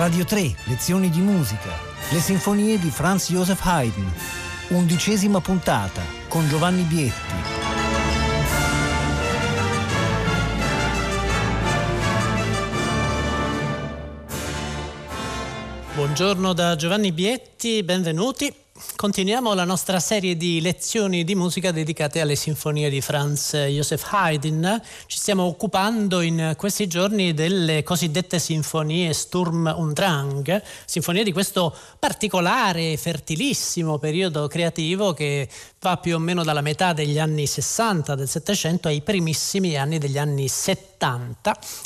Radio 3, lezioni di musica, le sinfonie di Franz Joseph Haydn, undicesima puntata con Giovanni Bietti. Buongiorno da Giovanni Bietti, benvenuti. Continuiamo la nostra serie di lezioni di musica dedicate alle sinfonie di Franz Joseph Haydn. Ci stiamo occupando in questi giorni delle cosiddette sinfonie Sturm und Drang, sinfonie di questo particolare, fertilissimo periodo creativo che va più o meno dalla metà degli anni 60 del Settecento ai primissimi anni degli anni 70.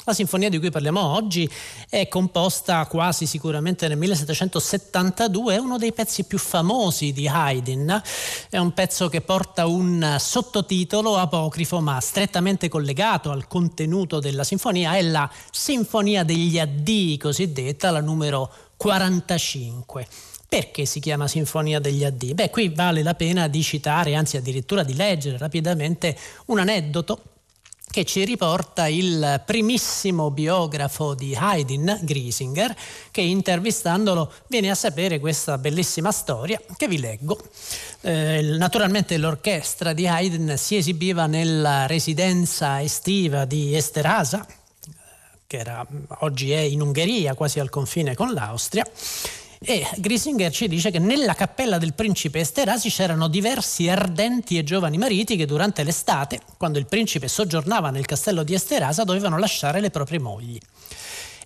La sinfonia di cui parliamo oggi è composta quasi sicuramente nel 1772, è uno dei pezzi più famosi di Haydn, è un pezzo che porta un sottotitolo apocrifo ma strettamente collegato al contenuto della sinfonia, è la Sinfonia degli Addii cosiddetta, la numero 45. Perché si chiama Sinfonia degli Addii? Beh, qui vale la pena di citare, anzi addirittura di leggere rapidamente un aneddoto che ci riporta il primissimo biografo di Haydn, Griesinger, che intervistandolo viene a sapere questa bellissima storia che vi leggo. Eh, naturalmente l'orchestra di Haydn si esibiva nella residenza estiva di Esterasa, che era, oggi è in Ungheria, quasi al confine con l'Austria, e Grisinger ci dice che nella cappella del principe Esterasi c'erano diversi ardenti e giovani mariti che durante l'estate, quando il principe soggiornava nel castello di Esterasa, dovevano lasciare le proprie mogli.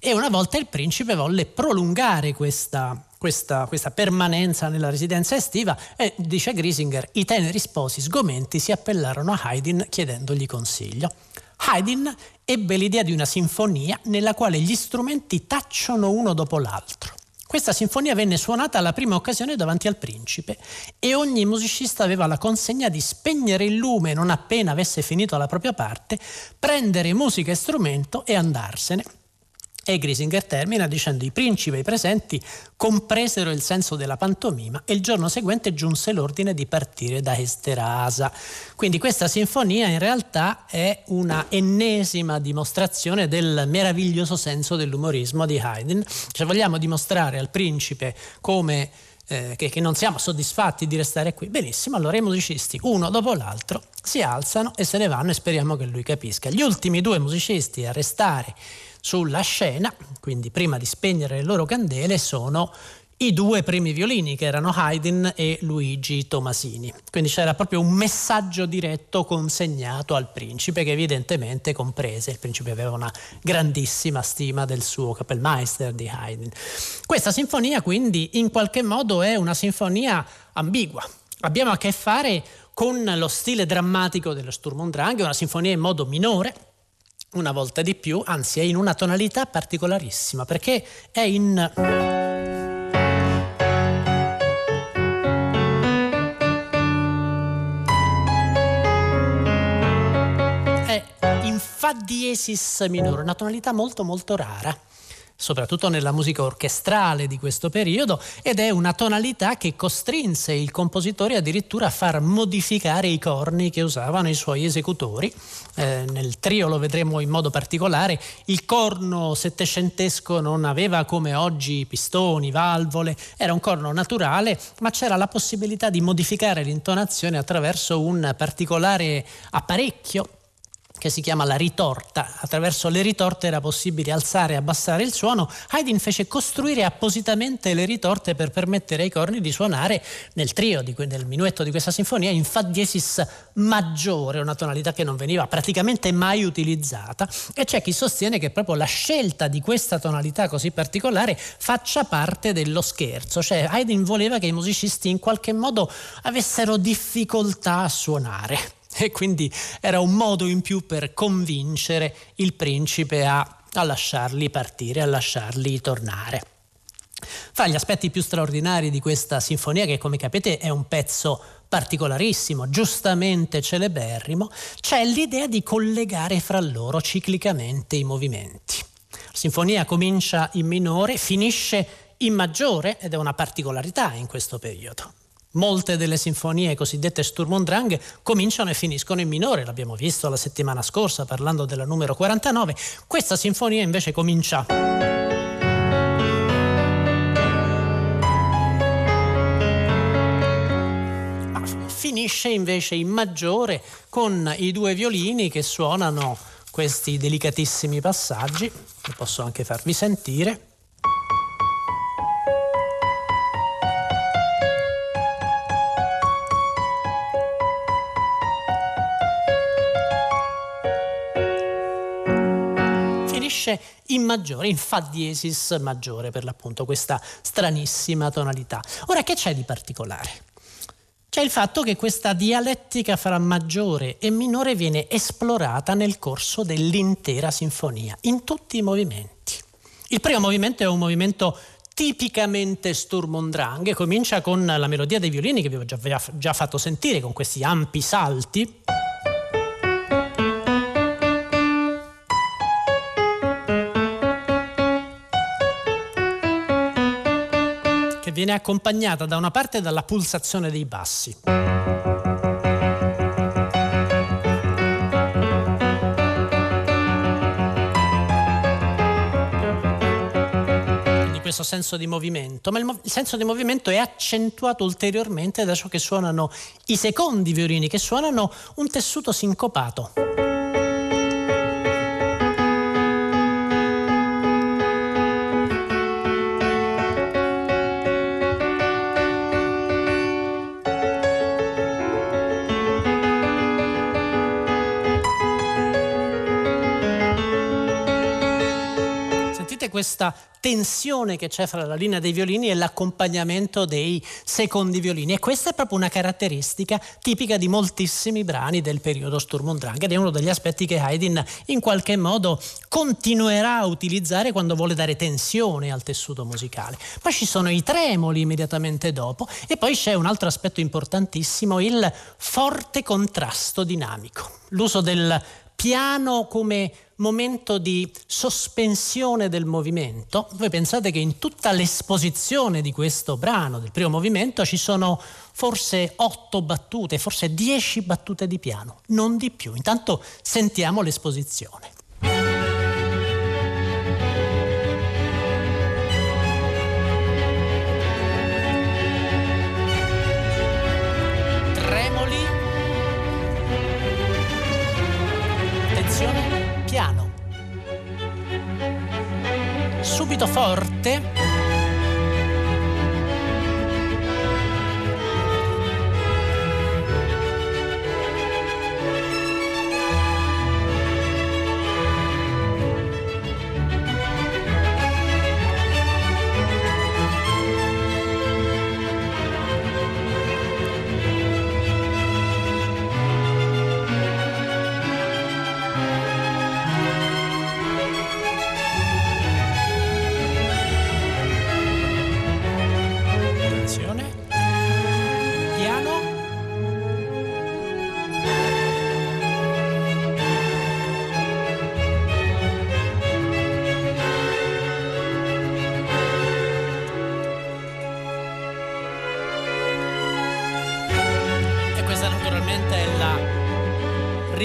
E una volta il principe volle prolungare questa, questa, questa, permanenza nella residenza estiva e, dice Grisinger, i teneri sposi sgomenti si appellarono a Haydn chiedendogli consiglio. Haydn ebbe l'idea di una sinfonia nella quale gli strumenti tacciono uno dopo l'altro. Questa sinfonia venne suonata alla prima occasione davanti al principe e ogni musicista aveva la consegna di spegnere il lume non appena avesse finito la propria parte, prendere musica e strumento e andarsene. E Grisinger termina dicendo i principi e i presenti compresero il senso della pantomima e il giorno seguente giunse l'ordine di partire da Esterasa. Quindi questa sinfonia in realtà è una ennesima dimostrazione del meraviglioso senso dell'umorismo di Haydn. Cioè vogliamo dimostrare al principe come eh, che, che, non siamo soddisfatti di restare qui. Benissimo, allora i musicisti, uno dopo l'altro, si alzano e se ne vanno e speriamo che lui capisca. Gli ultimi due musicisti a restare sulla scena, quindi prima di spegnere le loro candele, sono i due primi violini che erano Haydn e Luigi Tomasini. Quindi c'era proprio un messaggio diretto consegnato al principe che evidentemente comprese. Il principe aveva una grandissima stima del suo Kapellmeister di Haydn. Questa sinfonia quindi in qualche modo è una sinfonia ambigua. Abbiamo a che fare con lo stile drammatico dello Sturm und Drang, una sinfonia in modo minore, una volta di più, anzi è in una tonalità particolarissima perché è in... Fa diesis minore, una tonalità molto molto rara soprattutto nella musica orchestrale di questo periodo, ed è una tonalità che costrinse il compositore addirittura a far modificare i corni che usavano i suoi esecutori. Eh, nel trio lo vedremo in modo particolare, il corno settecentesco non aveva come oggi pistoni, valvole, era un corno naturale, ma c'era la possibilità di modificare l'intonazione attraverso un particolare apparecchio che si chiama la ritorta. Attraverso le ritorte era possibile alzare e abbassare il suono. Haydn fece costruire appositamente le ritorte per permettere ai corni di suonare nel trio, di, nel minuetto di questa sinfonia, in fa diesis maggiore, una tonalità che non veniva praticamente mai utilizzata. E c'è chi sostiene che proprio la scelta di questa tonalità così particolare faccia parte dello scherzo, cioè Haydn voleva che i musicisti in qualche modo avessero difficoltà a suonare e quindi era un modo in più per convincere il principe a, a lasciarli partire, a lasciarli tornare. Fra gli aspetti più straordinari di questa sinfonia, che come capite è un pezzo particolarissimo, giustamente celeberrimo, c'è l'idea di collegare fra loro ciclicamente i movimenti. La sinfonia comincia in minore, finisce in maggiore ed è una particolarità in questo periodo. Molte delle sinfonie cosiddette Sturm und Drang cominciano e finiscono in minore, l'abbiamo visto la settimana scorsa parlando della numero 49, questa sinfonia invece comincia. Finisce invece in maggiore con i due violini che suonano questi delicatissimi passaggi, che posso anche farvi sentire. Finisce in maggiore, in Fa diesis maggiore per l'appunto, questa stranissima tonalità. Ora che c'è di particolare? C'è il fatto che questa dialettica fra maggiore e minore viene esplorata nel corso dell'intera sinfonia, in tutti i movimenti. Il primo movimento è un movimento tipicamente Sturm und Drang, comincia con la melodia dei violini che vi ho già, già fatto sentire, con questi ampi salti. Viene accompagnata da una parte dalla pulsazione dei bassi. Questo senso di movimento, ma il, mo- il, senso di movimento è accentuato ulteriormente da ciò che suonano i secondi violini, che suonano un tessuto sincopato. Questa tensione che c'è fra la linea dei violini e l'accompagnamento dei secondi violini e questa è proprio una caratteristica tipica di moltissimi brani del periodo Sturm und Drang ed è uno degli aspetti che Haydn in qualche modo continuerà a utilizzare quando vuole dare tensione al tessuto musicale. Poi ci sono i tremoli immediatamente dopo e poi c'è un altro aspetto importantissimo, il forte contrasto dinamico, l'uso del piano come momento di sospensione del movimento. Voi pensate che in tutta l'esposizione di questo brano, del primo movimento, ci sono forse otto battute, forse dieci battute di piano, non di più. Intanto sentiamo l'esposizione. Forte.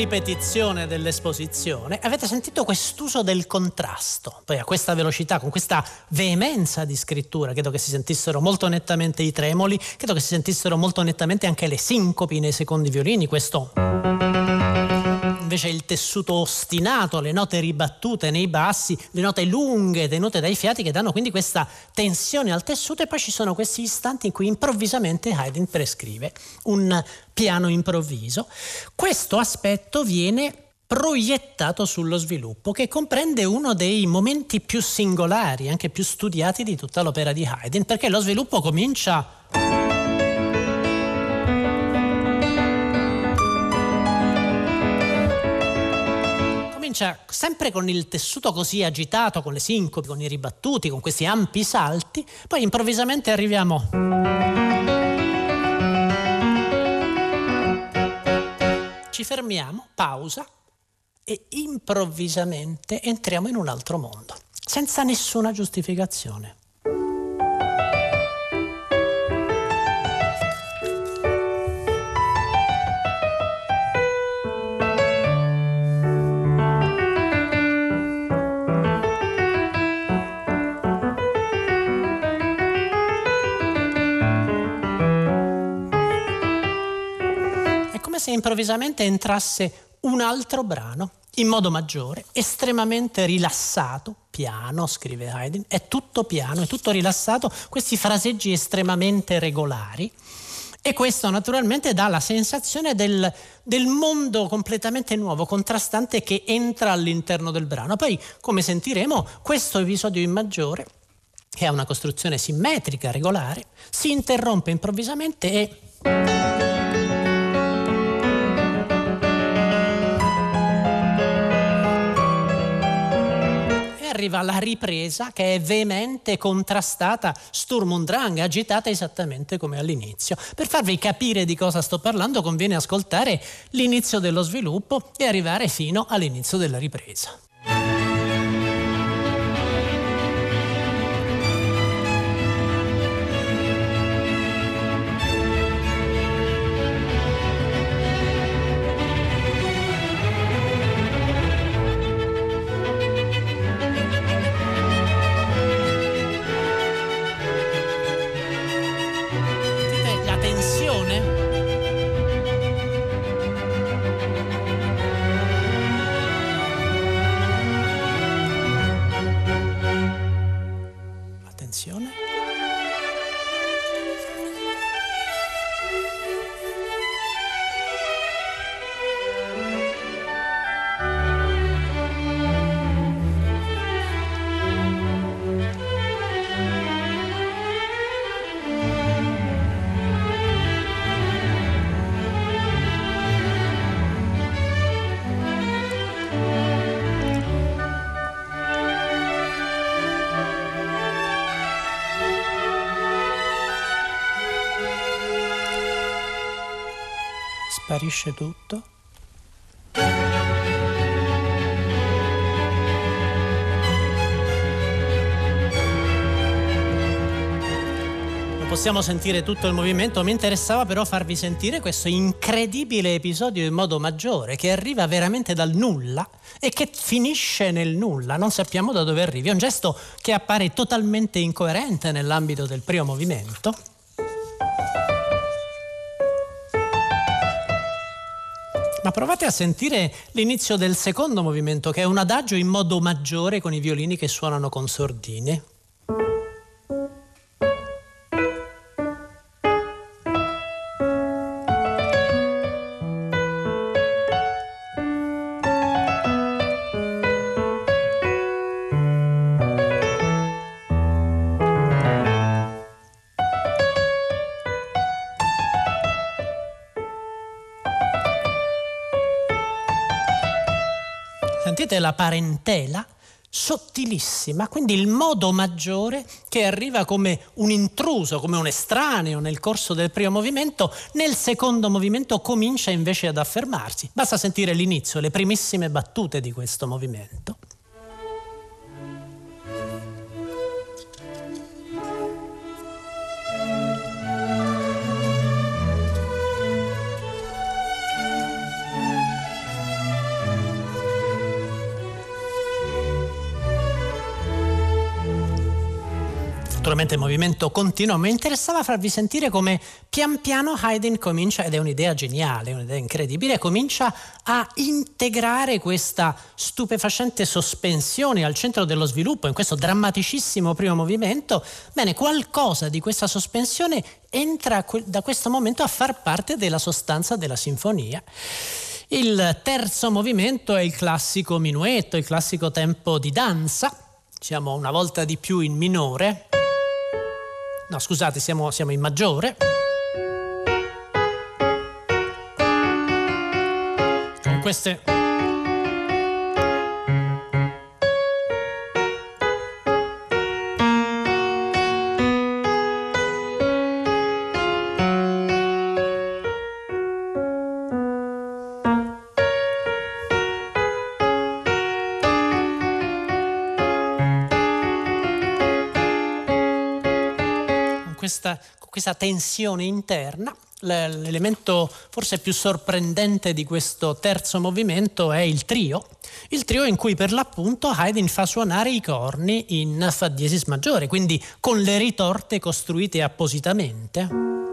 Ripetizione dell'esposizione, avete sentito quest'uso del contrasto, poi a questa velocità, con questa veemenza di scrittura, credo che si sentissero molto nettamente i tremoli, credo che si sentissero molto nettamente anche le sincopi nei secondi violini, questo invece il tessuto ostinato, le note ribattute nei bassi, le note lunghe tenute dai fiati che danno quindi questa tensione al tessuto e poi ci sono questi istanti in cui improvvisamente Haydn prescrive un piano improvviso. Questo aspetto viene proiettato sullo sviluppo, che comprende uno dei momenti più singolari, anche più studiati di tutta l'opera di Haydn, perché lo sviluppo comincia comincia sempre con il tessuto così agitato, con le sincopi, con i ribattuti, con questi ampi salti, poi improvvisamente arriviamo ci fermiamo, pausa e improvvisamente entriamo in un altro mondo, senza nessuna giustificazione. Improvvisamente entrasse un altro brano in modo maggiore, estremamente rilassato, piano, scrive Haydn, è tutto piano, è tutto rilassato, questi fraseggi estremamente regolari. E questo naturalmente dà la sensazione del, del, mondo completamente nuovo, contrastante che entra all'interno del brano. Poi, come sentiremo, questo episodio in maggiore, che ha una costruzione simmetrica, regolare, si interrompe improvvisamente e... arriva la ripresa che è veemente, contrastata, Sturm und Drang, agitata esattamente come all'inizio. Per farvi capire di cosa sto parlando conviene ascoltare l'inizio dello sviluppo e arrivare fino all'inizio della ripresa. Sparisce tutto. Possiamo sentire tutto il movimento, mi interessava però farvi sentire questo incredibile episodio in modo maggiore che arriva veramente dal nulla e che finisce nel nulla, non sappiamo da dove arrivi. È un gesto che appare totalmente incoerente nell'ambito del primo movimento Ma provate a sentire l'inizio del secondo movimento, che è un adagio in modo maggiore con i violini che suonano con sordine. La parentela sottilissima, quindi il modo maggiore che arriva come un intruso, come un estraneo nel corso del primo movimento, nel secondo movimento comincia invece ad affermarsi. Basta sentire l'inizio, le primissime battute di questo movimento. Il movimento continua, mi interessava farvi sentire come pian piano Haydn comincia, ed è un'idea geniale, un'idea incredibile, comincia a integrare questa stupefacente sospensione al centro dello sviluppo in questo drammaticissimo primo movimento. Bene, qualcosa di questa sospensione entra da questo momento a far parte della sostanza della sinfonia. Il terzo movimento è il classico minuetto, il classico tempo di danza. Siamo una volta di più in minore no scusate siamo, siamo in maggiore. Con queste questa, con questa tensione interna. L'elemento forse più sorprendente di questo terzo movimento è il trio, il trio in cui per l'appunto Haydn fa suonare i corni in Fa diesis maggiore, quindi con le ritorte costruite appositamente.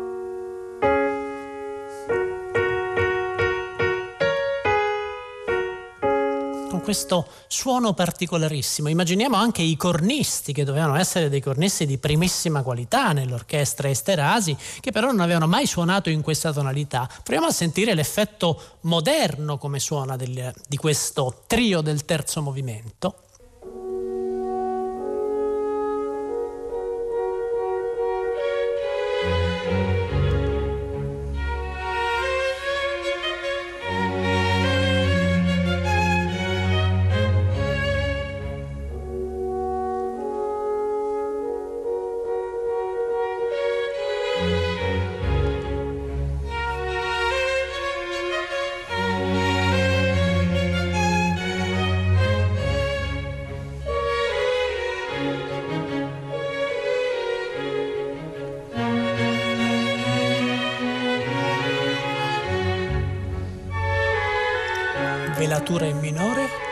Questo suono particolarissimo. Immaginiamo anche i cornisti, che dovevano essere dei cornisti di primissima qualità nell'orchestra Esterasi, che però non avevano mai suonato in questa tonalità. Proviamo a sentire l'effetto moderno come suona del, di questo trio del terzo movimento. Velatura in minore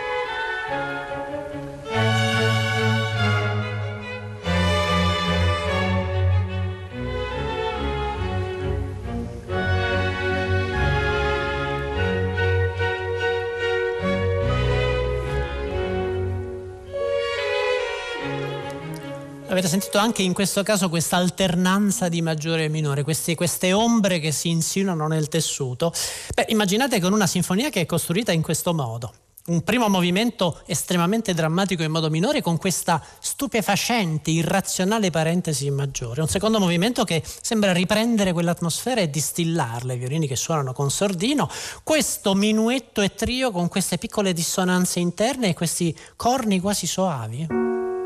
Avete sentito anche in questo caso questa alternanza di maggiore e minore, queste, queste ombre che si insinuano nel tessuto. Beh, immaginate con una sinfonia che è costruita in questo modo un primo movimento estremamente drammatico in modo minore con questa stupefacente, irrazionale parentesi in maggiore, un secondo movimento che sembra riprendere quell'atmosfera e distillarla, i violini che suonano con sordino, questo minuetto e trio con queste piccole dissonanze interne e questi corni quasi soavi.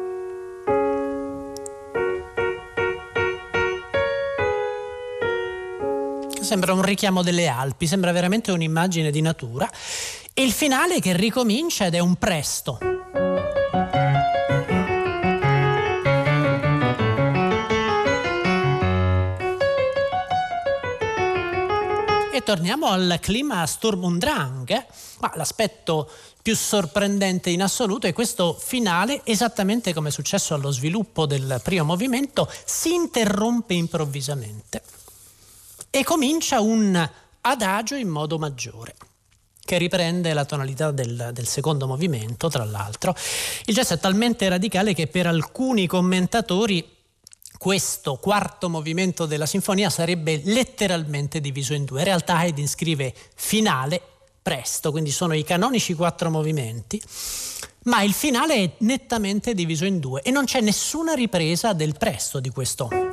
Sembra un richiamo delle Alpi, sembra veramente un'immagine di natura. E il finale che ricomincia ed è un presto. E torniamo al clima Sturm und Drang, ma l'aspetto più sorprendente in assoluto è questo finale, esattamente come è successo allo sviluppo del primo movimento, si interrompe improvvisamente e comincia un adagio in modo maggiore che riprende la tonalità del, del, secondo movimento, tra l'altro. Il jazz è talmente radicale che per alcuni commentatori questo quarto movimento della sinfonia sarebbe letteralmente diviso in due. In realtà Haydn scrive finale presto, quindi sono i canonici quattro movimenti, ma il finale è nettamente diviso in due e non c'è nessuna ripresa del presto di questo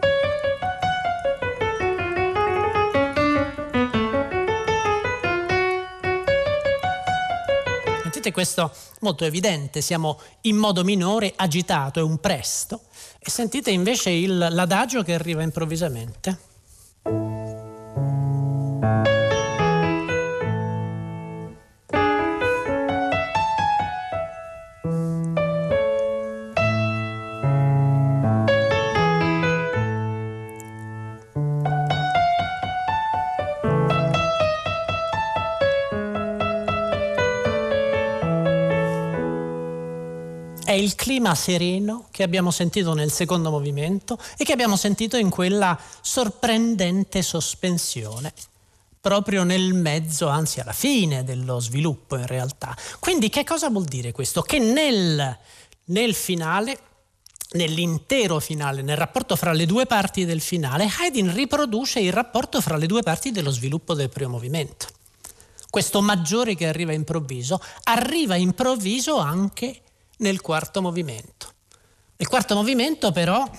Sentite questo molto evidente, siamo in modo minore, agitato, è un presto. E sentite invece il, l'adagio che arriva improvvisamente. Il clima sereno che abbiamo sentito nel secondo movimento e che abbiamo sentito in quella sorprendente sospensione proprio nel mezzo, anzi alla fine dello sviluppo in realtà. Quindi che cosa vuol dire questo? Che nel, nel finale nell'intero finale, nel rapporto fra le due parti del finale, Haydn riproduce il rapporto fra le due parti dello sviluppo del primo movimento. Questo maggiore che arriva improvviso, arriva improvviso anche nel quarto movimento. Il quarto movimento però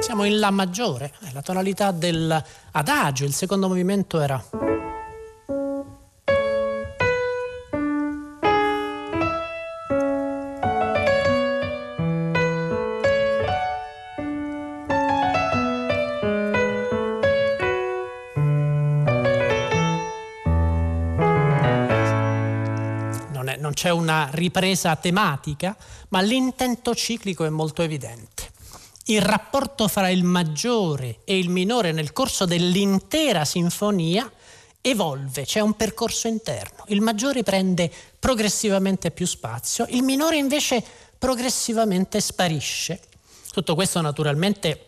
siamo in La maggiore, è la tonalità dell'adagio, il secondo movimento era c'è una ripresa tematica, ma l'intento ciclico è molto evidente. Il rapporto fra il maggiore e il minore nel corso dell'intera sinfonia evolve, c'è un percorso interno. Il maggiore prende progressivamente più spazio, il minore invece progressivamente sparisce. Tutto questo naturalmente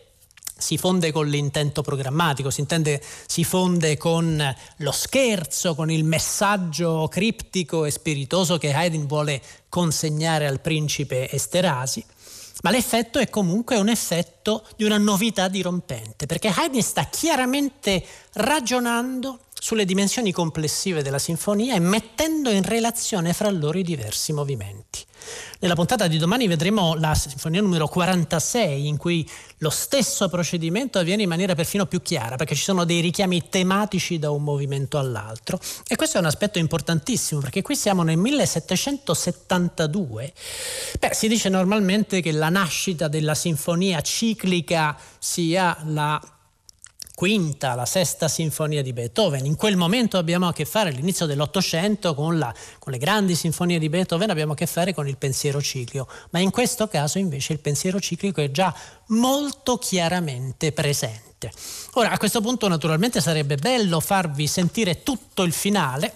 si fonde con l'intento programmatico, si, intende, si fonde con lo scherzo, con il messaggio criptico e spiritoso che Haydn vuole consegnare al principe Esterasi. Ma l'effetto è comunque un effetto di una novità dirompente, perché Haydn sta chiaramente ragionando sulle dimensioni complessive della sinfonia e mettendo in relazione fra loro i diversi movimenti. Nella puntata di domani vedremo la sinfonia numero 46 in cui lo stesso procedimento avviene in maniera perfino più chiara perché ci sono dei richiami tematici da un movimento all'altro e questo è un aspetto importantissimo perché qui siamo nel 1772. Beh, si dice normalmente che la nascita della sinfonia ciclica sia la quinta, la sesta sinfonia di Beethoven. In quel momento abbiamo a che fare, all'inizio dell'Ottocento, con, con, le grandi sinfonie di Beethoven, abbiamo a che fare con il pensiero ciclico, ma in questo caso invece il pensiero ciclico è già molto chiaramente presente. Ora, a questo punto naturalmente sarebbe bello farvi sentire tutto il finale,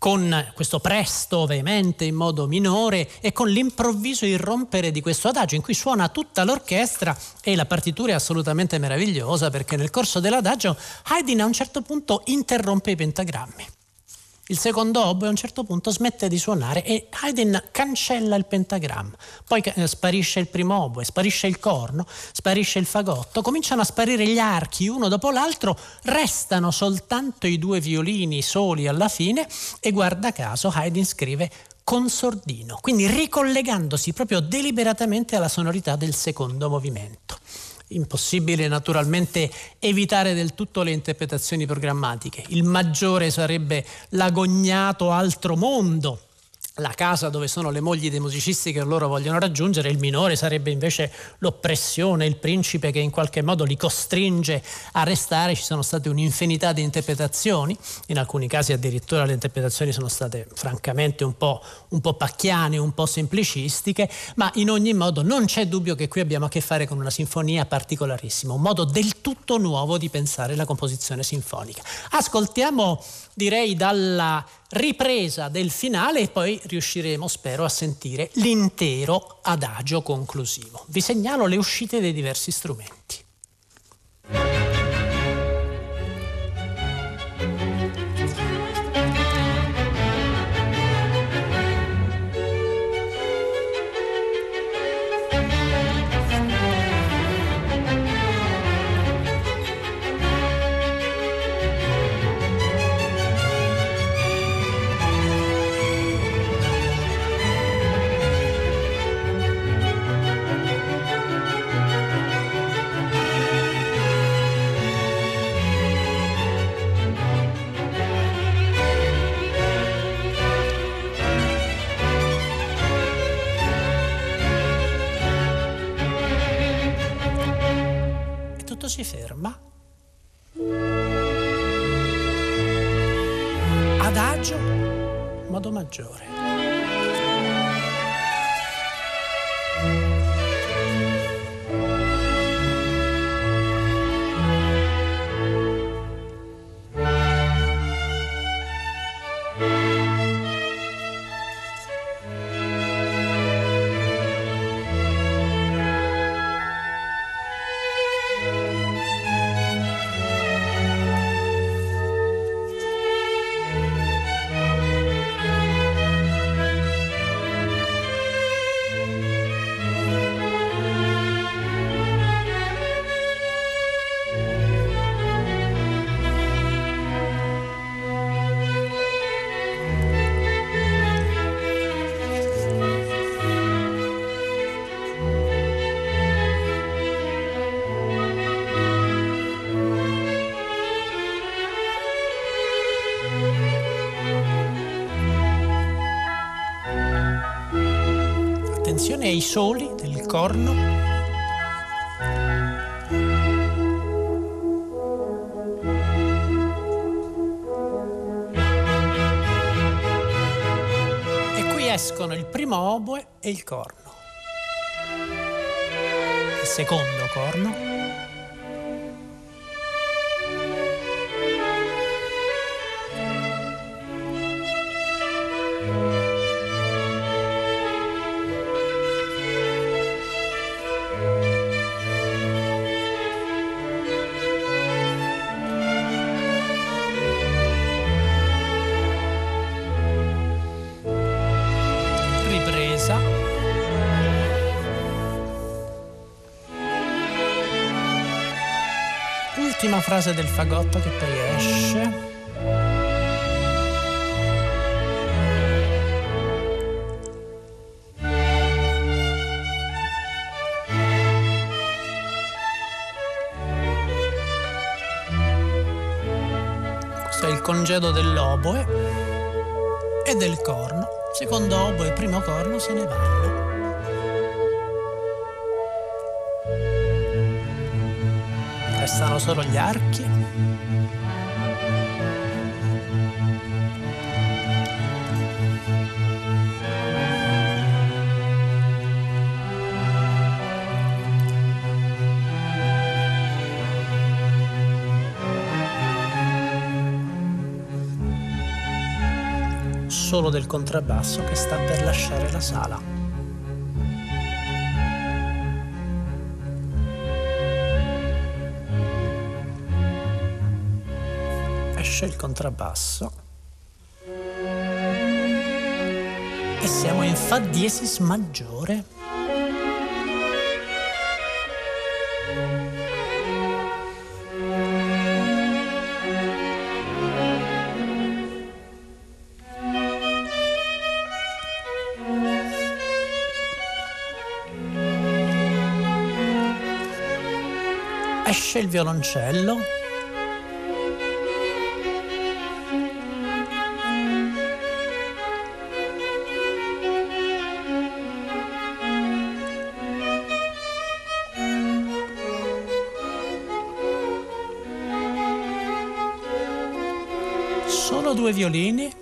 con questo presto veemente in modo minore e con l'improvviso irrompere di questo adagio in cui suona tutta l'orchestra e la partitura è assolutamente meravigliosa perché nel corso dell'adagio Haydn a un certo punto interrompe i pentagrammi. Il secondo oboe a un certo punto smette di suonare e Haydn cancella il pentagramma. Poi eh, sparisce il primo oboe, sparisce il corno, sparisce il fagotto, cominciano a sparire gli archi uno dopo l'altro, restano soltanto i due violini soli alla fine e guarda caso Haydn scrive con sordino, quindi ricollegandosi proprio deliberatamente alla sonorità del secondo movimento impossibile naturalmente evitare del tutto le interpretazioni programmatiche. Il maggiore sarebbe l'agognato altro mondo la casa dove sono le mogli dei musicisti che loro vogliono raggiungere, il minore sarebbe invece l'oppressione, il principe che in qualche modo li costringe a restare, ci sono state un'infinità di interpretazioni, in alcuni casi addirittura le interpretazioni sono state francamente un po', un po pacchiane, un po' semplicistiche, ma in ogni modo non c'è dubbio che qui abbiamo a che fare con una sinfonia particolarissima, un modo del tutto nuovo di pensare la composizione sinfonica. Ascoltiamo direi dalla ripresa del finale e poi riusciremo, spero, a sentire l'intero adagio conclusivo. Vi segnalo le uscite dei diversi strumenti. Si ferma. Adagio, modo maggiore. Ai soli del corno. E qui escono il primo oboe e il corno. Il secondo corno. Ultima frase del fagotto che poi esce. Questo è il congedo dell'oboe e del corno. Secondo oboe e primo corno se ne vanno. Restano solo gli archi. Solo del contrabbasso che sta per lasciare la sala. Esce il contrabbasso e siamo in Fa diesis maggiore. Esce il violoncello solo due violini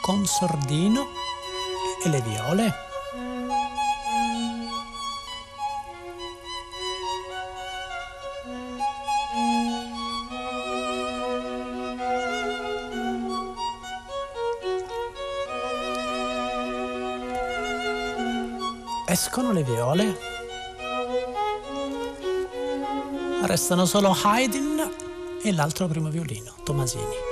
con sordino e le viole. Escono le viole. Restano solo Haydn e l'altro primo violino, Tomasini.